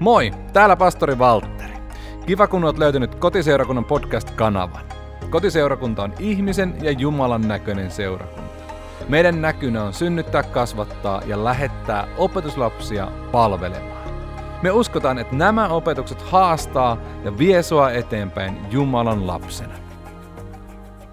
Moi, täällä pastori Valtteri. Kiva kun olet löytänyt Kotiseurakunnan podcast-kanavan. Kotiseurakunta on ihmisen ja Jumalan näköinen seurakunta. Meidän näkynä on synnyttää, kasvattaa ja lähettää opetuslapsia palvelemaan. Me uskotaan, että nämä opetukset haastaa ja vie sua eteenpäin Jumalan lapsena.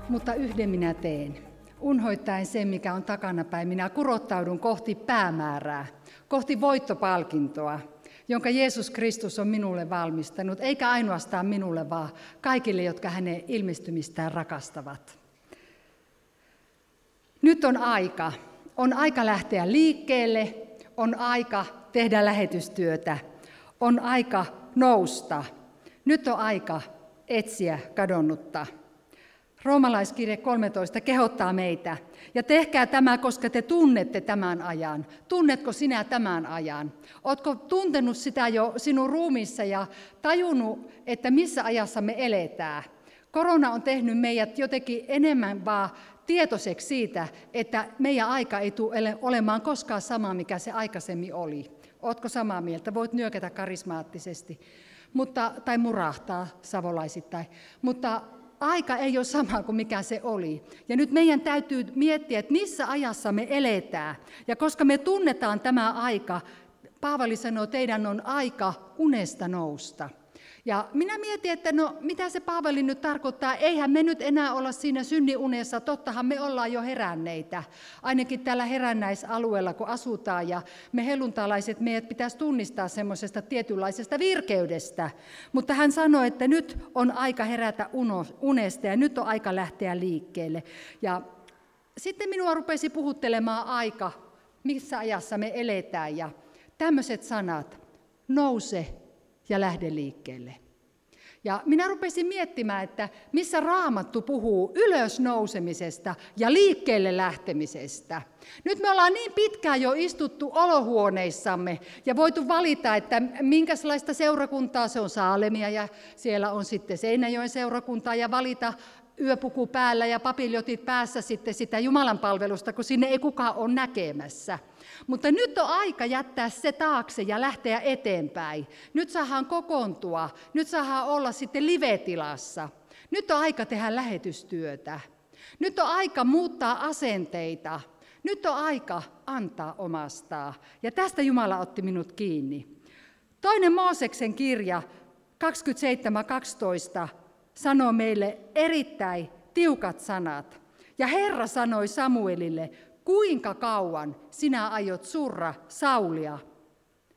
Mutta yhden minä teen. Unhoittaen sen, mikä on takanapäin, minä kurottaudun kohti päämäärää, kohti voittopalkintoa, jonka Jeesus Kristus on minulle valmistanut, eikä ainoastaan minulle, vaan kaikille, jotka hänen ilmestymistään rakastavat. Nyt on aika. On aika lähteä liikkeelle, on aika tehdä lähetystyötä, on aika nousta. Nyt on aika etsiä kadonnutta. Roomalaiskirje 13 kehottaa meitä. Ja tehkää tämä, koska te tunnette tämän ajan. Tunnetko sinä tämän ajan? Oletko tuntenut sitä jo sinun ruumissa ja tajunnut, että missä ajassa me eletään? Korona on tehnyt meidät jotenkin enemmän vaan tietoiseksi siitä, että meidän aika ei tule olemaan koskaan sama, mikä se aikaisemmin oli. Oletko samaa mieltä? Voit nyökätä karismaattisesti mutta, tai murahtaa savolaisittain. Mutta aika ei ole sama kuin mikä se oli. Ja nyt meidän täytyy miettiä, että missä ajassa me eletään. Ja koska me tunnetaan tämä aika, Paavali sanoo, teidän on aika unesta nousta. Ja minä mietin, että no mitä se Paavali nyt tarkoittaa. Eihän me nyt enää olla siinä synniunessa, tottahan me ollaan jo heränneitä. Ainakin täällä herännäisalueella, kun asutaan. Ja me helluntalaiset, meidät pitäisi tunnistaa semmoisesta tietynlaisesta virkeydestä. Mutta hän sanoi, että nyt on aika herätä unesta ja nyt on aika lähteä liikkeelle. Ja sitten minua rupesi puhuttelemaan aika, missä ajassa me eletään. Ja tämmöiset sanat, nouse ja lähde liikkeelle. Ja minä rupesin miettimään, että missä raamattu puhuu ylösnousemisesta ja liikkeelle lähtemisestä. Nyt me ollaan niin pitkään jo istuttu olohuoneissamme ja voitu valita, että minkälaista seurakuntaa se on Saalemia ja siellä on sitten Seinäjoen seurakuntaa ja valita yöpuku päällä ja papiljotit päässä sitten sitä Jumalan palvelusta, kun sinne ei kukaan ole näkemässä. Mutta nyt on aika jättää se taakse ja lähteä eteenpäin. Nyt saadaan kokoontua, nyt saadaan olla sitten live-tilassa. Nyt on aika tehdä lähetystyötä. Nyt on aika muuttaa asenteita. Nyt on aika antaa omastaa. Ja tästä Jumala otti minut kiinni. Toinen Mooseksen kirja 27.12 sanoo meille erittäin tiukat sanat. Ja Herra sanoi Samuelille, kuinka kauan sinä aiot surra Saulia?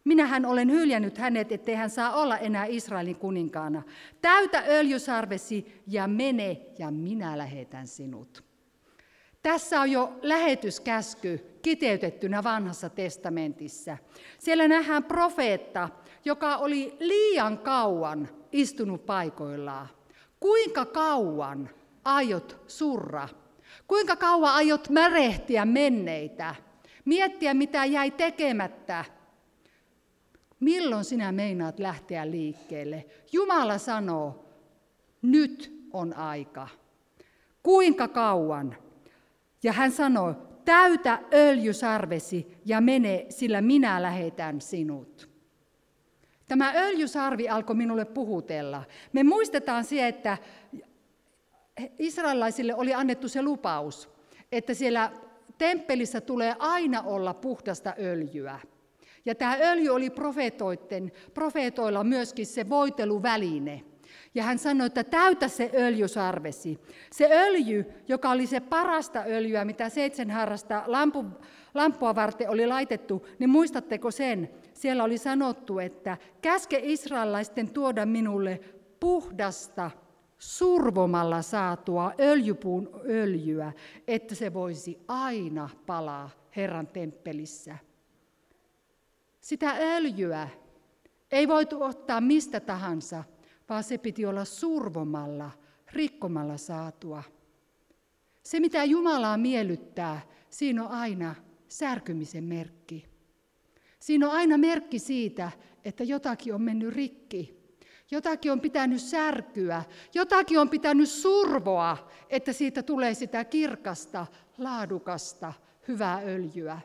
Minähän olen hyljännyt hänet, ettei hän saa olla enää Israelin kuninkaana. Täytä öljysarvesi ja mene, ja minä lähetän sinut. Tässä on jo lähetyskäsky kiteytettynä vanhassa testamentissa. Siellä nähdään profeetta, joka oli liian kauan istunut paikoillaan. Kuinka kauan aiot surra? Kuinka kauan aiot märehtiä menneitä? Miettiä, mitä jäi tekemättä? Milloin sinä meinaat lähteä liikkeelle? Jumala sanoo, nyt on aika. Kuinka kauan? Ja hän sanoo, täytä öljysarvesi ja mene, sillä minä lähetän sinut. Tämä öljysarvi alkoi minulle puhutella. Me muistetaan se, että israelaisille oli annettu se lupaus, että siellä temppelissä tulee aina olla puhdasta öljyä. Ja tämä öljy oli profeetoilla myöskin se voiteluväline. Ja hän sanoi, että täytä se öljysarvesi. Se öljy, joka oli se parasta öljyä, mitä seitsemänharrasta lampu, lampua varten oli laitettu, niin muistatteko sen? Siellä oli sanottu, että käske israelaisten tuoda minulle puhdasta survomalla saatua öljypuun öljyä, että se voisi aina palaa Herran temppelissä. Sitä öljyä ei voitu ottaa mistä tahansa, vaan se piti olla survomalla, rikkomalla saatua. Se, mitä Jumalaa miellyttää, siinä on aina särkymisen merkki. Siinä on aina merkki siitä, että jotakin on mennyt rikki. Jotakin on pitänyt särkyä, jotakin on pitänyt survoa, että siitä tulee sitä kirkasta, laadukasta, hyvää öljyä.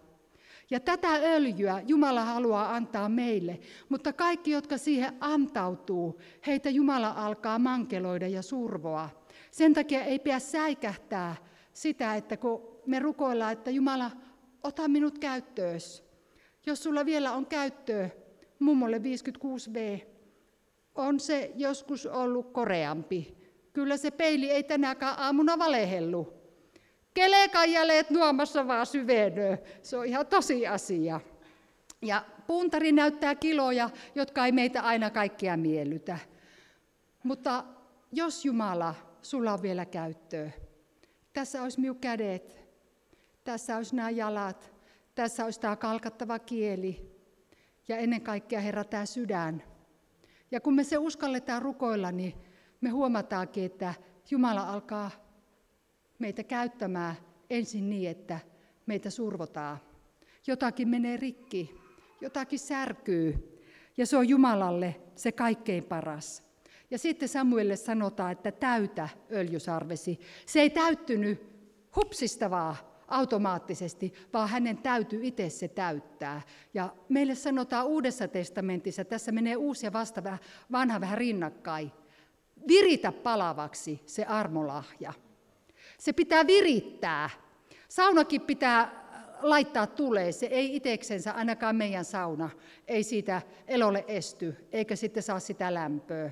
Ja tätä öljyä Jumala haluaa antaa meille, mutta kaikki, jotka siihen antautuu, heitä Jumala alkaa mankeloida ja survoa. Sen takia ei pidä säikähtää sitä, että kun me rukoillaan, että Jumala, ota minut käyttöös. Jos sulla vielä on käyttöä mummolle 56V, on se joskus ollut koreampi. Kyllä se peili ei tänäkään aamuna valehellu. Kelekan jäljet nuomassa vaan syvenöö. Se on ihan tosi asia. Ja puntari näyttää kiloja, jotka ei meitä aina kaikkia miellytä. Mutta jos Jumala, sulla on vielä käyttöä. Tässä olisi minun kädet, tässä olisi nämä jalat, tässä olisi tämä kalkattava kieli ja ennen kaikkea Herra tämä sydän. Ja kun me se uskalletaan rukoilla, niin me huomataankin, että Jumala alkaa meitä käyttämään ensin niin, että meitä survotaan. Jotakin menee rikki, jotakin särkyy, ja se on Jumalalle se kaikkein paras. Ja sitten Samuelle sanotaan, että täytä öljysarvesi. Se ei täyttynyt hupsista vaan automaattisesti, vaan hänen täytyy itse se täyttää. Ja meille sanotaan Uudessa testamentissa, tässä menee uusi ja vasta vanha vähän rinnakkain, viritä palavaksi se armolahja. Se pitää virittää. Saunakin pitää laittaa tulee. Se ei iteksensä, ainakaan meidän sauna, ei siitä elolle esty, eikä sitten saa sitä lämpöä.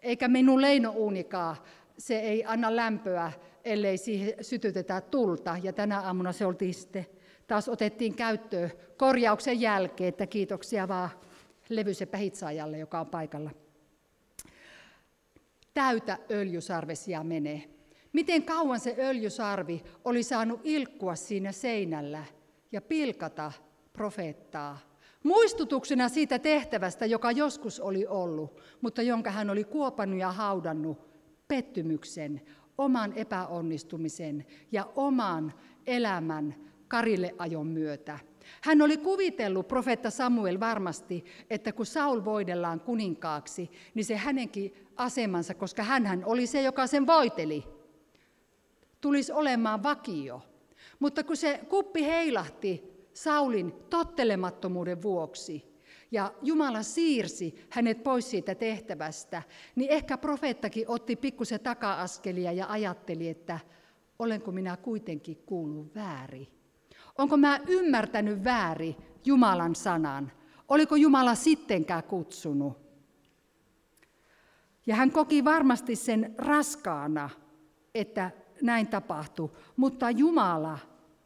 Eikä minun leinouunikaan, se ei anna lämpöä, ellei siihen sytytetä tulta. Ja tänä aamuna se oltiin sitten, taas otettiin käyttöön korjauksen jälkeen, että kiitoksia vaan levysepä hitsaajalle, joka on paikalla. Täytä öljysarvesia menee. Miten kauan se öljysarvi oli saanut ilkkua siinä seinällä ja pilkata profeettaa. Muistutuksena siitä tehtävästä, joka joskus oli ollut, mutta jonka hän oli kuopannut ja haudannut pettymyksen, oman epäonnistumisen ja oman elämän karilleajon myötä. Hän oli kuvitellut, profeetta Samuel varmasti, että kun Saul voidellaan kuninkaaksi, niin se hänenkin asemansa, koska hän oli se, joka sen voiteli, tulisi olemaan vakio. Mutta kun se kuppi heilahti Saulin tottelemattomuuden vuoksi ja Jumala siirsi hänet pois siitä tehtävästä, niin ehkä profeettakin otti pikkusen taka-askelia ja ajatteli, että olenko minä kuitenkin kuullut väärin. Onko mä ymmärtänyt väärin Jumalan sanan? Oliko Jumala sittenkään kutsunut? Ja hän koki varmasti sen raskaana, että näin tapahtui, mutta Jumala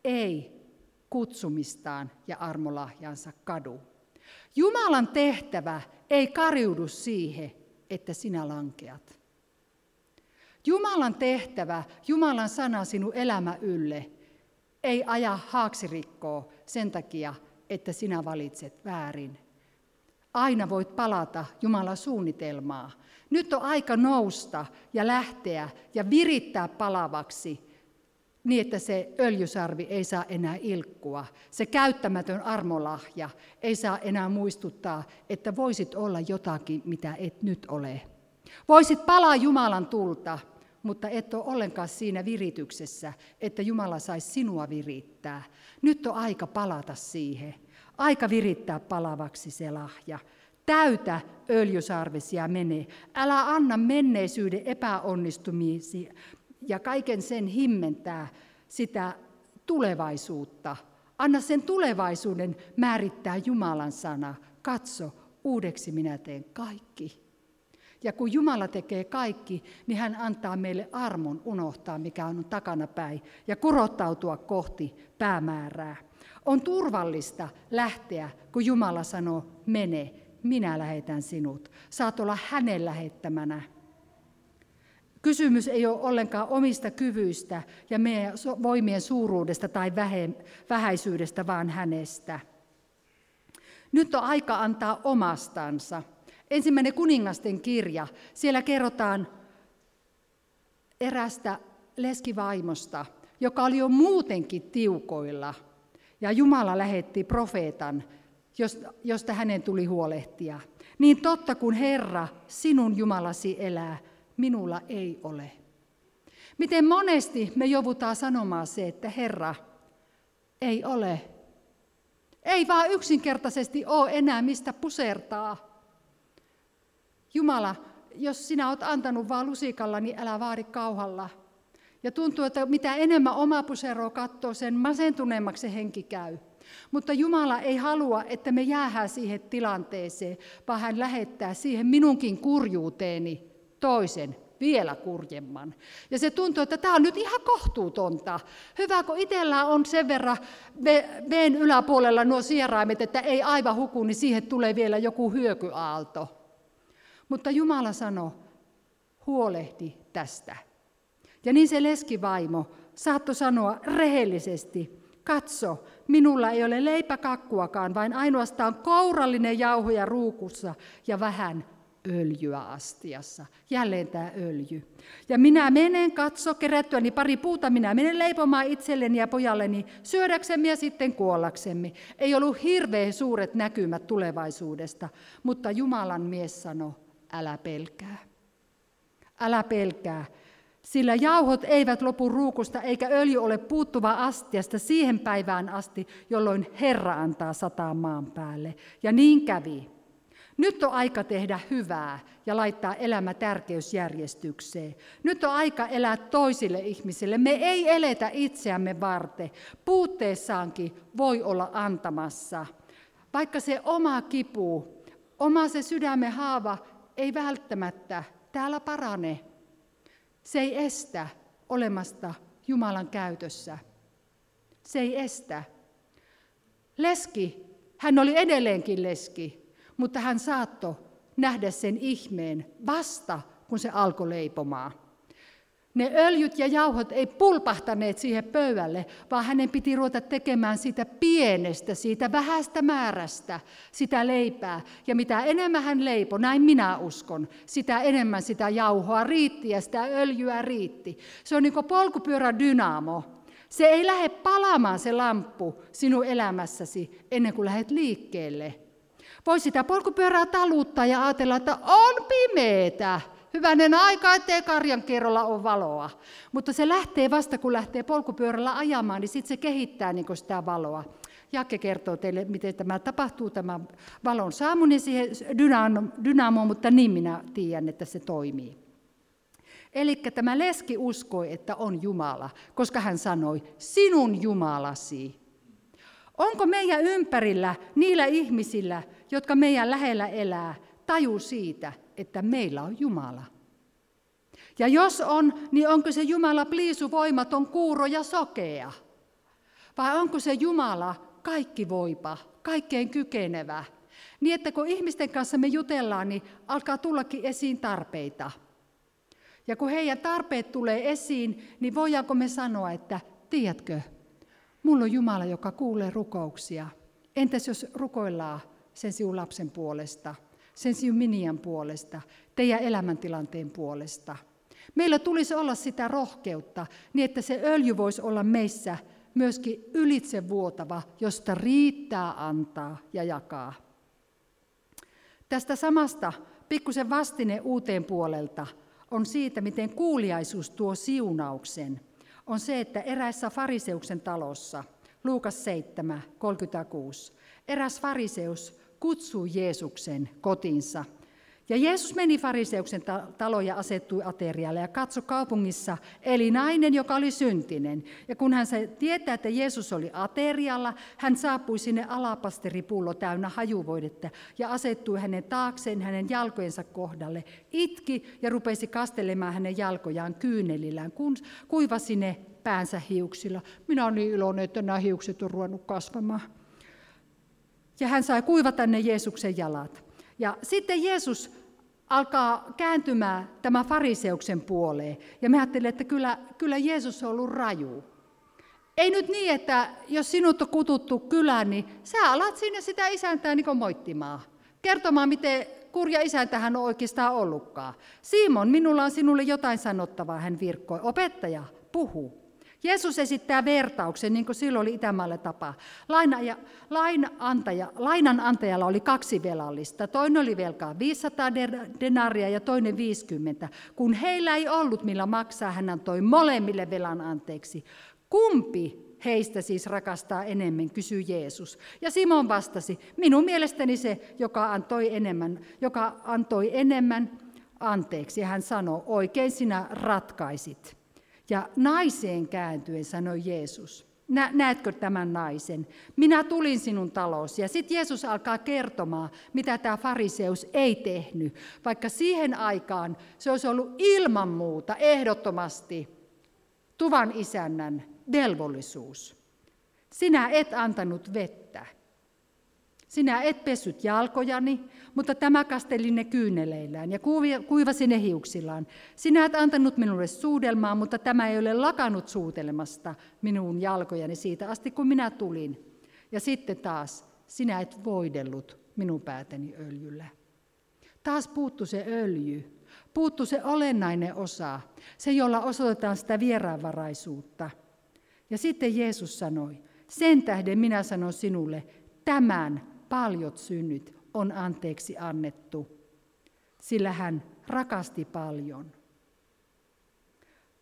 ei kutsumistaan ja armolahjansa kadu. Jumalan tehtävä ei kariudu siihen, että sinä lankeat. Jumalan tehtävä, Jumalan sana sinun elämä ylle, ei aja haaksirikkoa sen takia, että sinä valitset väärin. Aina voit palata Jumalan suunnitelmaa. Nyt on aika nousta ja lähteä ja virittää palavaksi niin, että se öljysarvi ei saa enää ilkkua. Se käyttämätön armolahja ei saa enää muistuttaa, että voisit olla jotakin, mitä et nyt ole. Voisit palaa Jumalan tulta, mutta et ole ollenkaan siinä virityksessä, että Jumala saisi sinua virittää. Nyt on aika palata siihen. Aika virittää palavaksi se lahja. Täytä öljysarvesia mene. Älä anna menneisyyden epäonnistumisia ja kaiken sen himmentää sitä tulevaisuutta. Anna sen tulevaisuuden määrittää Jumalan sana. Katso, uudeksi minä teen kaikki. Ja kun Jumala tekee kaikki, niin hän antaa meille armon unohtaa, mikä on takana päin, ja kurottautua kohti päämäärää. On turvallista lähteä, kun Jumala sanoo, mene, minä lähetän sinut. Saat olla hänen lähettämänä. Kysymys ei ole ollenkaan omista kyvyistä ja meidän voimien suuruudesta tai vähäisyydestä, vaan hänestä. Nyt on aika antaa omastansa. Ensimmäinen kuningasten kirja, siellä kerrotaan erästä leskivaimosta, joka oli jo muutenkin tiukoilla. Ja Jumala lähetti profeetan, josta hänen tuli huolehtia. Niin totta kuin Herra, sinun Jumalasi elää, minulla ei ole. Miten monesti me joudutaan sanomaan se, että Herra, ei ole. Ei vaan yksinkertaisesti ole enää mistä pusertaa. Jumala, jos sinä olet antanut vaan lusikalla, niin älä vaadi kauhalla. Ja tuntuu, että mitä enemmän oma pusero katsoo, sen masentuneemmaksi se henki käy. Mutta Jumala ei halua, että me jäähään siihen tilanteeseen, vaan hän lähettää siihen minunkin kurjuuteeni toisen, vielä kurjemman. Ja se tuntuu, että tämä on nyt ihan kohtuutonta. Hyvä, kun itsellä on sen verran veen yläpuolella nuo sieraimet, että ei aivan huku, niin siihen tulee vielä joku hyökyaalto. Mutta Jumala sanoi, huolehti tästä. Ja niin se leskivaimo saattoi sanoa rehellisesti, katso, minulla ei ole leipäkakkuakaan, vain ainoastaan kourallinen jauhoja ruukussa ja vähän öljyä astiassa. Jälleen tämä öljy. Ja minä menen, katso, kerättyäni pari puuta, minä menen leipomaan itselleni ja pojalleni syödäksemme ja sitten kuollaksemme. Ei ollut hirveän suuret näkymät tulevaisuudesta, mutta Jumalan mies sanoi, älä pelkää. Älä pelkää, sillä jauhot eivät lopu ruukusta eikä öljy ole puuttuva astiasta siihen päivään asti, jolloin Herra antaa sataa maan päälle. Ja niin kävi. Nyt on aika tehdä hyvää ja laittaa elämä tärkeysjärjestykseen. Nyt on aika elää toisille ihmisille. Me ei eletä itseämme varten. Puutteessaankin voi olla antamassa. Vaikka se oma kipu, oma se sydämen haava ei välttämättä täällä parane. Se ei estä olemasta Jumalan käytössä. Se ei estä. Leski, hän oli edelleenkin leski, mutta hän saattoi nähdä sen ihmeen vasta, kun se alkoi leipomaan. Ne öljyt ja jauhot ei pulpahtaneet siihen pöydälle, vaan hänen piti ruveta tekemään sitä pienestä, siitä vähästä määrästä, sitä leipää. Ja mitä enemmän hän leipo, näin minä uskon, sitä enemmän sitä jauhoa riitti ja sitä öljyä riitti. Se on niin kuin polkupyörä dynamo. Se ei lähde palamaan se lamppu sinun elämässäsi ennen kuin lähdet liikkeelle. Voi sitä polkupyörää taluttaa ja ajatella, että on pimeetä. Hyvänen aika, ettei karjan kerralla ole valoa. Mutta se lähtee vasta, kun lähtee polkupyörällä ajamaan, niin sitten se kehittää niin sitä valoa. Jakke kertoo teille, miten tämä tapahtuu, tämä valon saaminen siihen dynamoon, mutta niin minä tiedän, että se toimii. Eli tämä leski uskoi, että on Jumala, koska hän sanoi, sinun Jumalasi. Onko meidän ympärillä niillä ihmisillä, jotka meidän lähellä elää, taju siitä, että meillä on Jumala. Ja jos on, niin onko se Jumala pliisu voimaton, kuuro ja sokea? Vai onko se Jumala kaikki voipa, kaikkein kykenevä? Niin että kun ihmisten kanssa me jutellaan, niin alkaa tullakin esiin tarpeita. Ja kun heidän tarpeet tulee esiin, niin voidaanko me sanoa, että tiedätkö, mulla on Jumala, joka kuulee rukouksia. Entäs jos rukoillaan sen sinun lapsen puolesta? Sen sijun Minian puolesta, teidän elämäntilanteen puolesta. Meillä tulisi olla sitä rohkeutta, niin että se öljy voisi olla meissä myöskin ylitsevuotava, josta riittää antaa ja jakaa. Tästä samasta pikkusen vastine uuteen puolelta on siitä, miten kuuliaisuus tuo siunauksen. On se, että eräissä fariseuksen talossa, Luukas 7, 36, eräs fariseus kutsui Jeesuksen kotinsa. Ja Jeesus meni fariseuksen taloon ja asettui aterialle ja katsoi kaupungissa eli nainen, joka oli syntinen. Ja kun hän tietää, että Jeesus oli aterialla, hän saapui sinne alapasteripullo täynnä hajuvoidetta ja asettui hänen taakseen hänen jalkojensa kohdalle. Itki ja rupesi kastelemaan hänen jalkojaan kyynelillään, kun kuivasi ne päänsä hiuksilla. Minä olen niin iloinen, että nämä hiukset on ruvennut kasvamaan ja hän sai kuivata ne Jeesuksen jalat. Ja sitten Jeesus alkaa kääntymään tämä fariseuksen puoleen. Ja me ajattelin, että kyllä, kyllä Jeesus on ollut raju. Ei nyt niin, että jos sinut on kututtu kylään, niin sä alat sinne sitä isäntää niin moittimaan. Kertomaan, miten kurja isäntä hän on oikeastaan ollutkaan. Simon, minulla on sinulle jotain sanottavaa, hän virkkoi. Opettaja, puhu. Jeesus esittää vertauksen, niin kuin silloin oli Itämaalle tapa. Laina lainantaja, lainanantajalla oli kaksi velallista. Toinen oli velkaa 500 denaria ja toinen 50. Kun heillä ei ollut millä maksaa, hän antoi molemmille velan anteeksi. Kumpi heistä siis rakastaa enemmän, kysyi Jeesus. Ja Simon vastasi, minun mielestäni se, joka antoi enemmän, joka antoi enemmän anteeksi. Hän sanoi, oikein sinä ratkaisit. Ja naiseen kääntyen sanoi Jeesus, Nä, näetkö tämän naisen? Minä tulin sinun talosi. Ja sitten Jeesus alkaa kertomaan, mitä tämä fariseus ei tehnyt, vaikka siihen aikaan se olisi ollut ilman muuta ehdottomasti tuvan isännän velvollisuus. Sinä et antanut vettä. Sinä et pesyt jalkojani, mutta tämä kasteli ne kyyneleillään ja kuivasi ne hiuksillaan. Sinä et antanut minulle suudelmaa, mutta tämä ei ole lakannut suutelemasta minun jalkojani siitä asti, kun minä tulin. Ja sitten taas, sinä et voidellut minun päätäni öljyllä. Taas puuttu se öljy, puuttu se olennainen osa, se jolla osoitetaan sitä vieraanvaraisuutta. Ja sitten Jeesus sanoi, sen tähden minä sanon sinulle, tämän paljot synnit on anteeksi annettu, sillä hän rakasti paljon.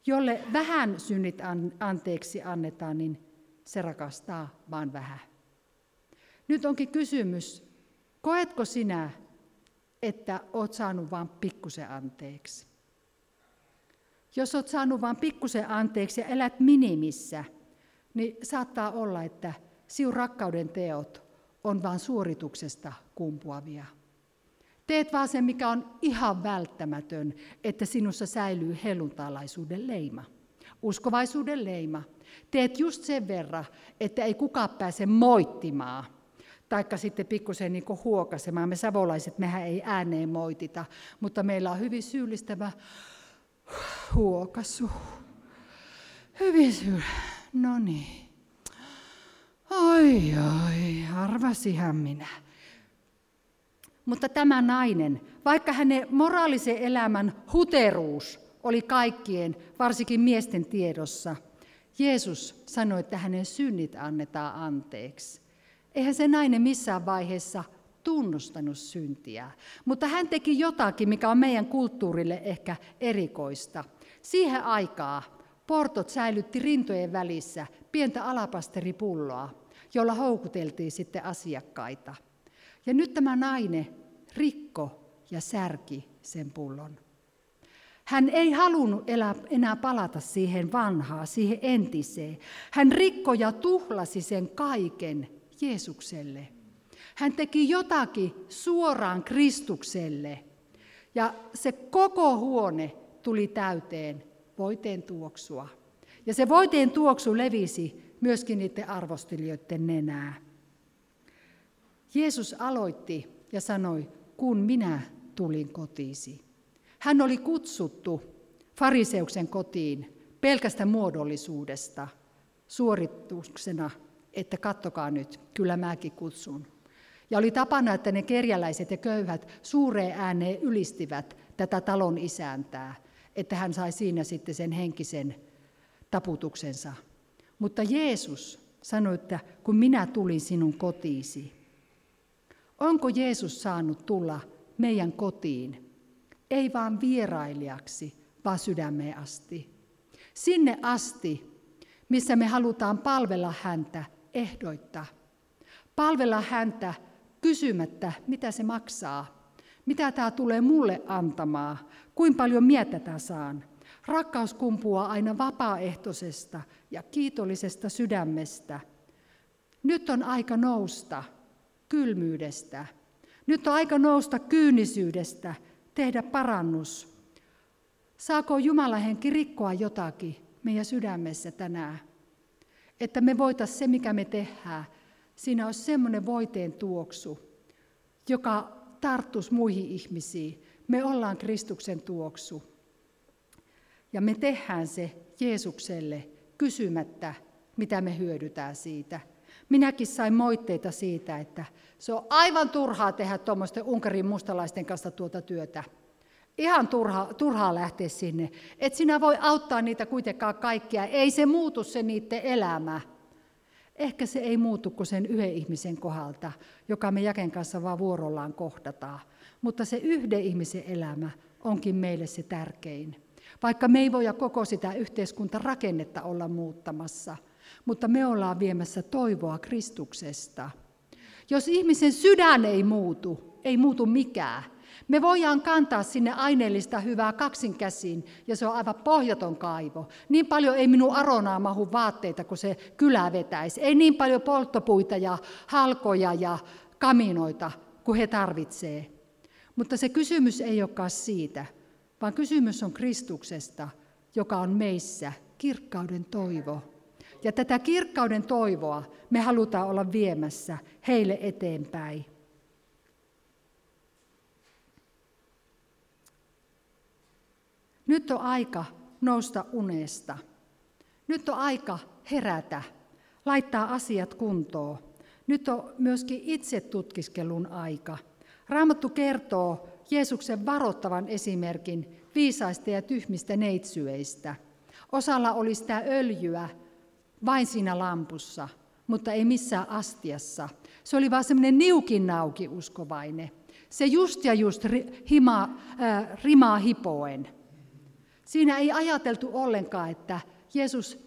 Jolle vähän synnit anteeksi annetaan, niin se rakastaa vaan vähän. Nyt onkin kysymys, koetko sinä, että olet saanut vain pikkusen anteeksi? Jos olet saanut vain pikkusen anteeksi ja elät minimissä, niin saattaa olla, että sinun rakkauden teot on vain suorituksesta kumpuavia. Teet vaan sen, mikä on ihan välttämätön, että sinussa säilyy helluntalaisuuden leima, uskovaisuuden leima. Teet just sen verran, että ei kukaan pääse moittimaan, taikka sitten pikkusen niin huokasemaan. Me savolaiset, mehän ei ääneen moitita, mutta meillä on hyvin syyllistävä huokasu. Hyvin syyllistävä. No niin. Oi, oi, arvasihan minä. Mutta tämä nainen, vaikka hänen moraalisen elämän huteruus oli kaikkien, varsinkin miesten tiedossa, Jeesus sanoi, että hänen synnit annetaan anteeksi. Eihän se nainen missään vaiheessa tunnustanut syntiä, mutta hän teki jotakin, mikä on meidän kulttuurille ehkä erikoista. Siihen aikaa portot säilytti rintojen välissä pientä alapasteripulloa, jolla houkuteltiin sitten asiakkaita. Ja nyt tämä nainen rikko ja särki sen pullon. Hän ei halunnut elää, enää palata siihen vanhaan, siihen entiseen. Hän rikko ja tuhlasi sen kaiken Jeesukselle. Hän teki jotakin suoraan Kristukselle. Ja se koko huone tuli täyteen voiteen tuoksua. Ja se voiteen tuoksu levisi myöskin niiden arvostelijoiden nenää. Jeesus aloitti ja sanoi, kun minä tulin kotiisi. Hän oli kutsuttu fariseuksen kotiin pelkästä muodollisuudesta suorituksena, että kattokaa nyt, kyllä mäkin kutsun. Ja oli tapana, että ne kerjäläiset ja köyhät suureen ääneen ylistivät tätä talon isäntää, että hän sai siinä sitten sen henkisen taputuksensa mutta Jeesus sanoi, että kun minä tulin sinun kotiisi, onko Jeesus saanut tulla meidän kotiin? Ei vaan vierailijaksi, vaan sydämeen asti. Sinne asti, missä me halutaan palvella häntä ehdoitta. Palvella häntä kysymättä, mitä se maksaa, mitä tämä tulee mulle antamaan, kuinka paljon mietä tämä saan. Rakkaus kumpuaa aina vapaaehtoisesta ja kiitollisesta sydämestä. Nyt on aika nousta kylmyydestä. Nyt on aika nousta kyynisyydestä, tehdä parannus. Saako Jumalan henki rikkoa jotakin meidän sydämessä tänään? Että me voitaisiin se, mikä me tehdään, siinä olisi semmoinen voiteen tuoksu, joka tarttuisi muihin ihmisiin. Me ollaan Kristuksen tuoksu. Ja me tehdään se Jeesukselle kysymättä, mitä me hyödytään siitä. Minäkin sain moitteita siitä, että se on aivan turhaa tehdä tuommoisten Unkarin mustalaisten kanssa tuota työtä. Ihan turha, turhaa lähteä sinne. Et sinä voi auttaa niitä kuitenkaan kaikkia. Ei se muutu se niiden elämä. Ehkä se ei muutu kuin sen yhden ihmisen kohdalta, joka me Jaken kanssa vaan vuorollaan kohdataan. Mutta se yhden ihmisen elämä onkin meille se tärkein. Vaikka me ei voida koko sitä yhteiskuntarakennetta olla muuttamassa, mutta me ollaan viemässä toivoa Kristuksesta. Jos ihmisen sydän ei muutu, ei muutu mikään. Me voidaan kantaa sinne aineellista hyvää kaksin käsiin, ja se on aivan pohjaton kaivo. Niin paljon ei minun aronaa mahu vaatteita, kun se kylä vetäisi. Ei niin paljon polttopuita ja halkoja ja kaminoita, kuin he tarvitsee. Mutta se kysymys ei olekaan siitä, vaan kysymys on Kristuksesta, joka on meissä kirkkauden toivo. Ja tätä kirkkauden toivoa me halutaan olla viemässä heille eteenpäin. Nyt on aika nousta unesta. Nyt on aika herätä, laittaa asiat kuntoon. Nyt on myöskin itse tutkiskelun aika. Raamattu kertoo Jeesuksen varoittavan esimerkin viisaista ja tyhmistä neitsyöistä. Osalla oli sitä öljyä vain siinä lampussa, mutta ei missään astiassa. Se oli vaan semmoinen niukin nauki uskovainen. Se just ja just hima, äh, rimaa hipoen. Siinä ei ajateltu ollenkaan, että Jeesus,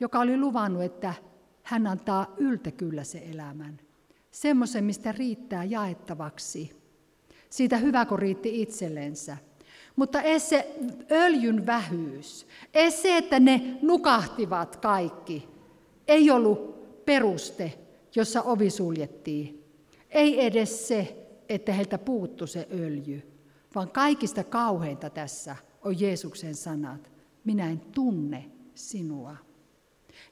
joka oli luvannut, että hän antaa yltäkyllä se elämän. Semmoisen, mistä riittää jaettavaksi. Siitä hyvä, kun riitti itsellensä. Mutta ei se öljyn vähyys, ei se, että ne nukahtivat kaikki, ei ollut peruste, jossa ovi suljettiin. Ei edes se, että heiltä puuttu se öljy, vaan kaikista kauheinta tässä on Jeesuksen sanat. Minä en tunne sinua.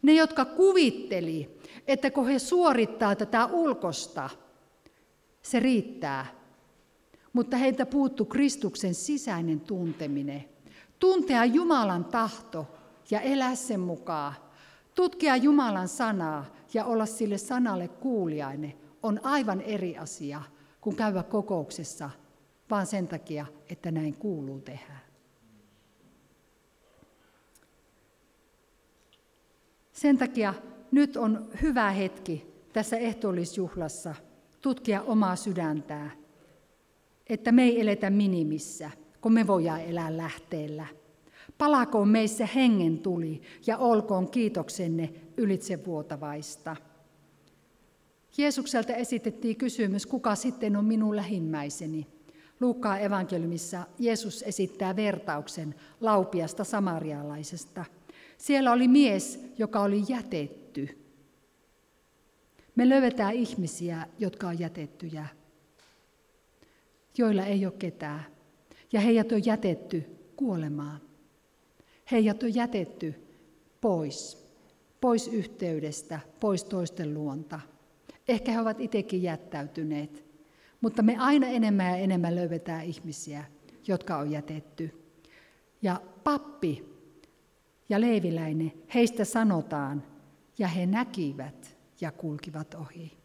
Ne, jotka kuvitteli, että kun he suorittaa tätä ulkosta, se riittää. Mutta heiltä puuttu Kristuksen sisäinen tunteminen. Tuntea Jumalan tahto ja elää sen mukaan. Tutkia Jumalan sanaa ja olla sille sanalle kuulijainen on aivan eri asia kuin käydä kokouksessa, vaan sen takia, että näin kuuluu tehdä. Sen takia nyt on hyvä hetki tässä ehtoollisjuhlassa tutkia omaa sydäntää, että me ei eletä minimissä, kun me voidaan elää lähteellä. Palakoon meissä hengen tuli ja olkoon kiitoksenne ylitsevuotavaista. Jeesukselta esitettiin kysymys, kuka sitten on minun lähimmäiseni. Luukkaan evankeliumissa Jeesus esittää vertauksen laupiasta samarialaisesta – siellä oli mies, joka oli jätetty. Me löydetään ihmisiä, jotka on jätettyjä, joilla ei ole ketään. Ja heidät on jätetty kuolemaan. Heidät on jätetty pois, pois yhteydestä, pois toisten luonta. Ehkä he ovat itsekin jättäytyneet, mutta me aina enemmän ja enemmän löydetään ihmisiä, jotka on jätetty. Ja pappi ja leiviläinen, heistä sanotaan, ja he näkivät ja kulkivat ohi.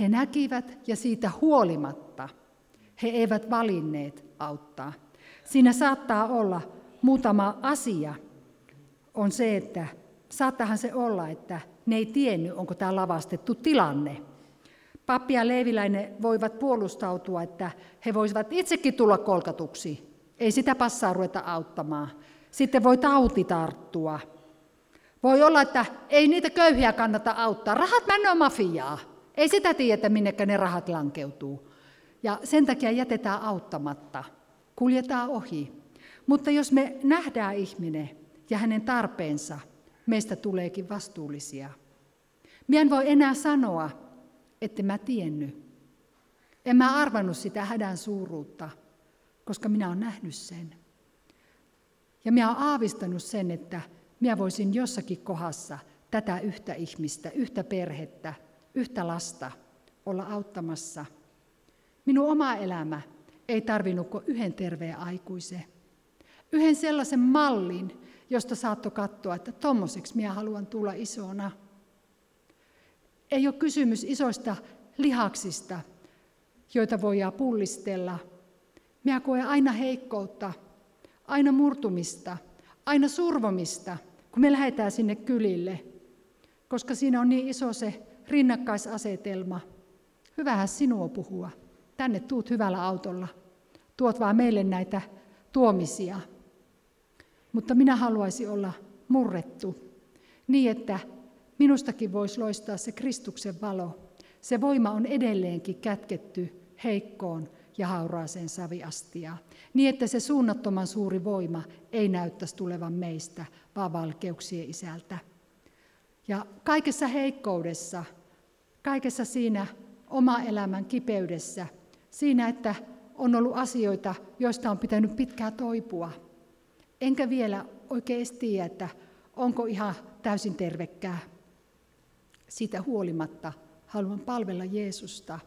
He näkivät ja siitä huolimatta he eivät valinneet auttaa. Siinä saattaa olla muutama asia. On se, että saattahan se olla, että ne ei tiennyt, onko tämä lavastettu tilanne. Pappi ja leiviläinen voivat puolustautua, että he voisivat itsekin tulla kolkatuksi. Ei sitä passaa ruveta auttamaan. Sitten voi tauti tarttua. Voi olla, että ei niitä köyhiä kannata auttaa. Rahat mennään mafiaa. Ei sitä tiedä, minnekä ne rahat lankeutuu. Ja sen takia jätetään auttamatta. Kuljetaan ohi. Mutta jos me nähdään ihminen ja hänen tarpeensa, meistä tuleekin vastuullisia. Minä en voi enää sanoa, että mä tiennyt. En mä arvannut sitä hädän suuruutta, koska minä olen nähnyt sen. Ja minä olen aavistanut sen, että minä voisin jossakin kohdassa tätä yhtä ihmistä, yhtä perhettä, yhtä lasta olla auttamassa. Minun oma elämä ei tarvinnut kuin yhden terveen aikuisen. Yhden sellaisen mallin, josta saattoi katsoa, että tommoseksi minä haluan tulla isona. Ei ole kysymys isoista lihaksista, joita voidaan pullistella. Minä koen aina heikkoutta aina murtumista, aina survomista, kun me lähdetään sinne kylille, koska siinä on niin iso se rinnakkaisasetelma. Hyvähän sinua puhua. Tänne tuut hyvällä autolla. Tuot vaan meille näitä tuomisia. Mutta minä haluaisin olla murrettu, niin että minustakin voisi loistaa se Kristuksen valo. Se voima on edelleenkin kätketty heikkoon ja hauraaseen saviastiaan, niin että se suunnattoman suuri voima ei näyttäisi tulevan meistä, vaan valkeuksien isältä. Ja kaikessa heikkoudessa, kaikessa siinä oma elämän kipeydessä, siinä, että on ollut asioita, joista on pitänyt pitkään toipua. Enkä vielä oikein tiedä, että onko ihan täysin tervekkää. Siitä huolimatta haluan palvella Jeesusta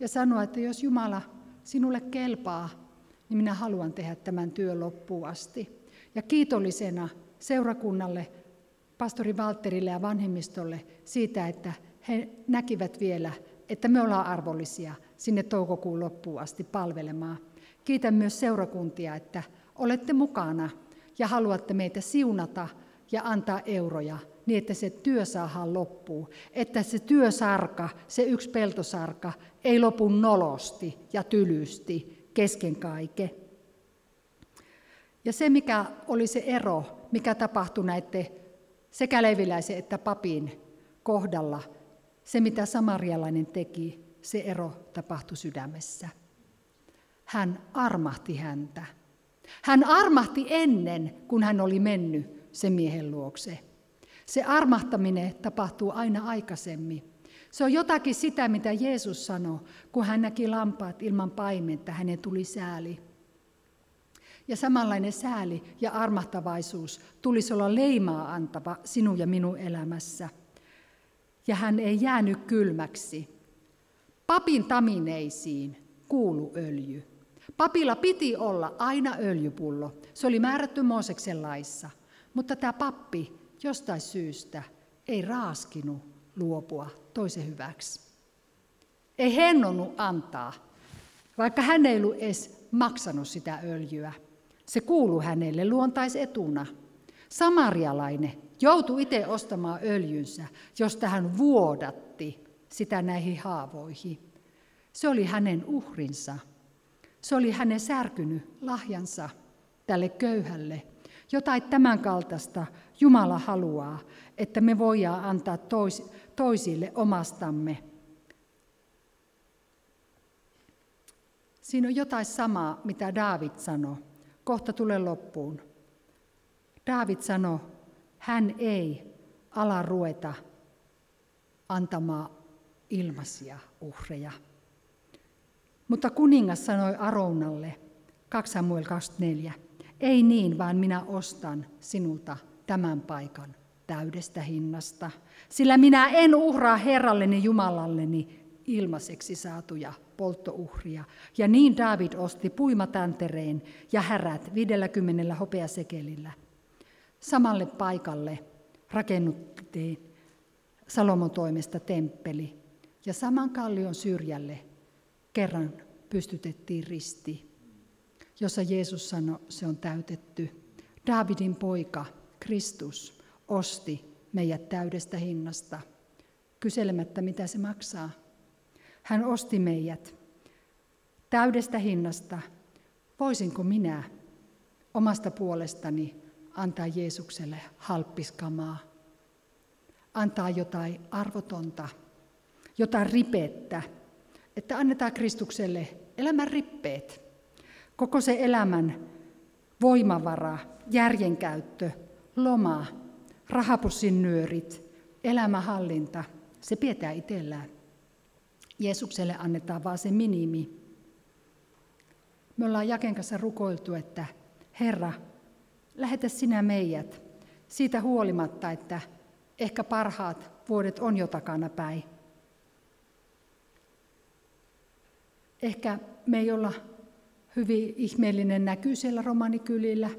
ja sanoa, että jos Jumala sinulle kelpaa, niin minä haluan tehdä tämän työn loppuun asti. Ja kiitollisena seurakunnalle, pastori Valterille ja vanhemmistolle siitä, että he näkivät vielä, että me ollaan arvollisia sinne toukokuun loppuun asti palvelemaan. Kiitän myös seurakuntia, että olette mukana ja haluatte meitä siunata ja antaa euroja niin, että se työ saadaan loppuun. Että se työsarka, se yksi peltosarka, ei lopu nolosti ja tylysti kesken kaiken. Ja se, mikä oli se ero, mikä tapahtui näiden sekä leviläisen että papin kohdalla, se mitä samarialainen teki, se ero tapahtui sydämessä. Hän armahti häntä. Hän armahti ennen, kun hän oli mennyt sen miehen luokse. Se armahtaminen tapahtuu aina aikaisemmin. Se on jotakin sitä, mitä Jeesus sanoi, kun hän näki lampaat ilman paimenta, hänen tuli sääli. Ja samanlainen sääli ja armahtavaisuus tulisi olla leimaa antava sinun ja minun elämässä. Ja hän ei jäänyt kylmäksi. Papin tamineisiin kuulu öljy. Papilla piti olla aina öljypullo. Se oli määrätty Mooseksen laissa. Mutta tämä pappi jostain syystä ei raaskinut luopua toisen hyväksi. Ei hennonut antaa, vaikka hän ei ollut edes maksanut sitä öljyä. Se kuuluu hänelle luontaisetuna. Samarialainen joutui itse ostamaan öljynsä, josta hän vuodatti sitä näihin haavoihin. Se oli hänen uhrinsa. Se oli hänen särkynyt lahjansa tälle köyhälle. Jotain tämän kaltaista Jumala haluaa, että me voidaan antaa tois, toisille omastamme. Siinä on jotain samaa, mitä David sanoi. Kohta tulee loppuun. David sanoi, hän ei ala rueta antamaan ilmaisia uhreja. Mutta kuningas sanoi Arounalle, 2 Samuel 24, ei niin, vaan minä ostan sinulta tämän paikan täydestä hinnasta, sillä minä en uhraa Herralleni Jumalalleni ilmaiseksi saatuja polttouhria. Ja niin David osti puimatäntereen ja härät 50 hopeasekelillä. Samalle paikalle rakennuttiin Salomon toimesta temppeli ja saman kallion syrjälle kerran pystytettiin risti, jossa Jeesus sanoi, se on täytetty. Davidin poika, Kristus, osti meidät täydestä hinnasta, kyselemättä mitä se maksaa. Hän osti meidät täydestä hinnasta. Voisinko minä omasta puolestani antaa Jeesukselle halppiskamaa, antaa jotain arvotonta, jotain ripettä, että annetaan Kristukselle elämän rippeet, koko se elämän voimavara, järjenkäyttö, loma, rahapussin nyörit, elämähallinta, se pidetään itsellään. Jeesukselle annetaan vaan se minimi. Me ollaan Jaken kanssa rukoiltu, että Herra, lähetä sinä meidät siitä huolimatta, että ehkä parhaat vuodet on jo takana päin. Ehkä me ei olla hyvin ihmeellinen näky siellä romanikylillä.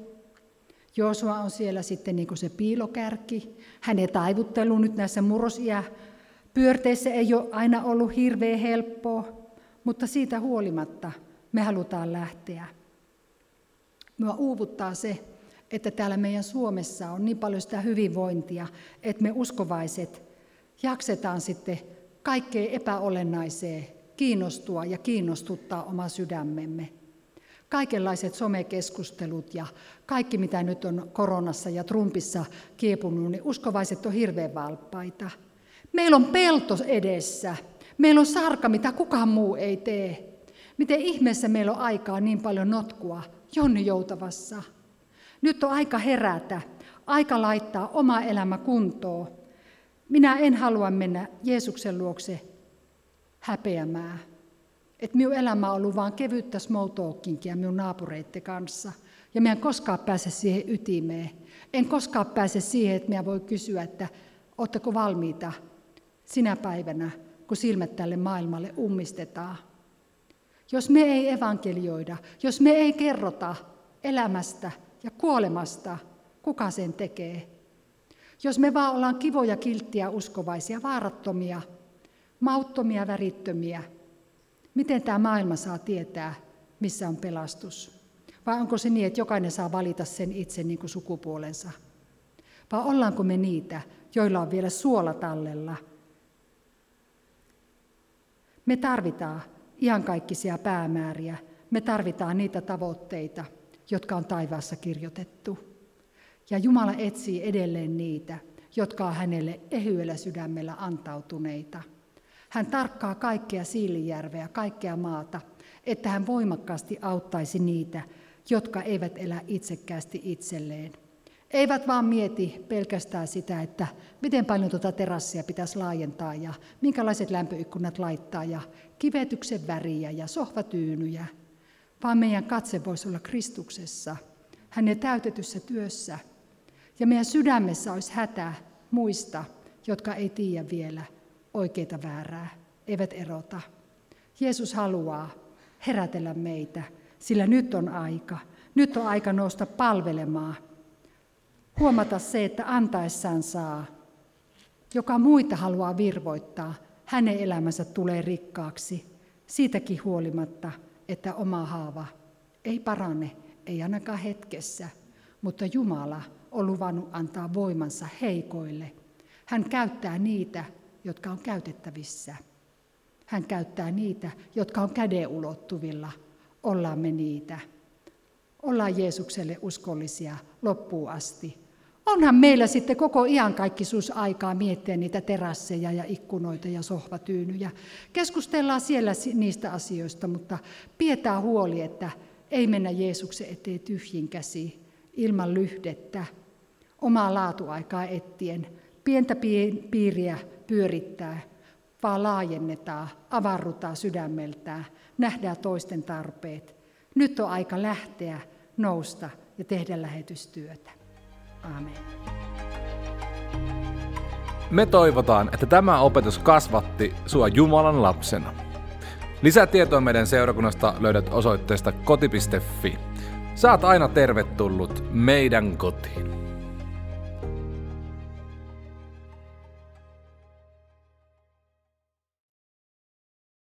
Joosua on siellä sitten niin kuin se piilokärki. Hänen taivuttelu nyt näissä murrosia pyörteissä ei ole aina ollut hirveän helppoa, mutta siitä huolimatta me halutaan lähteä. Mua uuvuttaa se, että täällä meidän Suomessa on niin paljon sitä hyvinvointia, että me uskovaiset jaksetaan sitten kaikkeen epäolennaiseen kiinnostua ja kiinnostuttaa oma sydämemme. Kaikenlaiset somekeskustelut ja kaikki, mitä nyt on koronassa ja Trumpissa kiepunut, niin uskovaiset on hirveän valppaita. Meillä on pelto edessä. Meillä on sarka, mitä kukaan muu ei tee. Miten ihmeessä meillä on aikaa niin paljon notkua Jonni Joutavassa? Nyt on aika herätä, aika laittaa oma elämä kuntoon. Minä en halua mennä Jeesuksen luokse häpeämään. Että minun elämä on ollut vain kevyttä small talkingia minun naapureiden kanssa. Ja minä en koskaan pääse siihen ytimeen. En koskaan pääse siihen, että minä voi kysyä, että oletteko valmiita sinä päivänä, kun silmät tälle maailmalle ummistetaan. Jos me ei evankelioida, jos me ei kerrota elämästä ja kuolemasta, kuka sen tekee? Jos me vaan ollaan kivoja, kilttiä, uskovaisia, vaarattomia, mauttomia, värittömiä, miten tämä maailma saa tietää, missä on pelastus? Vai onko se niin, että jokainen saa valita sen itse niin kuin sukupuolensa? Vai ollaanko me niitä, joilla on vielä suola tallella? Me tarvitaan iankaikkisia päämääriä. Me tarvitaan niitä tavoitteita, jotka on taivaassa kirjoitettu. Ja Jumala etsii edelleen niitä, jotka on hänelle ehyellä sydämellä antautuneita. Hän tarkkaa kaikkea Siilijärveä, kaikkea maata, että hän voimakkaasti auttaisi niitä, jotka eivät elä itsekkäästi itselleen. Eivät vaan mieti pelkästään sitä, että miten paljon tuota terassia pitäisi laajentaa ja minkälaiset lämpöikkunat laittaa ja kivetyksen väriä ja sohvatyynyjä, vaan meidän katse voisi olla Kristuksessa, hänen täytetyssä työssä. Ja meidän sydämessä olisi hätä muista, jotka ei tiedä vielä oikeita väärää, eivät erota. Jeesus haluaa herätellä meitä, sillä nyt on aika. Nyt on aika nousta palvelemaan. Huomata se, että antaessaan saa. Joka muita haluaa virvoittaa, hänen elämänsä tulee rikkaaksi. Siitäkin huolimatta, että oma haava ei parane, ei ainakaan hetkessä, mutta Jumala on luvannut antaa voimansa heikoille. Hän käyttää niitä, jotka on käytettävissä. Hän käyttää niitä, jotka on käden ulottuvilla. Ollaan me niitä. Ollaan Jeesukselle uskollisia loppuun asti. Onhan meillä sitten koko iankaikkisuus aikaa miettiä niitä terasseja ja ikkunoita ja sohvatyynyjä. Keskustellaan siellä niistä asioista, mutta pidetään huoli, että ei mennä Jeesuksen eteen tyhjin käsi ilman lyhdettä, omaa laatuaikaa ettien, pientä piiriä pyörittää, vaan laajennetaan, avarrutaan sydämeltään, nähdään toisten tarpeet. Nyt on aika lähteä, nousta ja tehdä lähetystyötä. Aamen. Me toivotaan, että tämä opetus kasvatti sua Jumalan lapsena. Lisätietoa meidän seurakunnasta löydät osoitteesta koti.fi. Saat aina tervetullut meidän kotiin.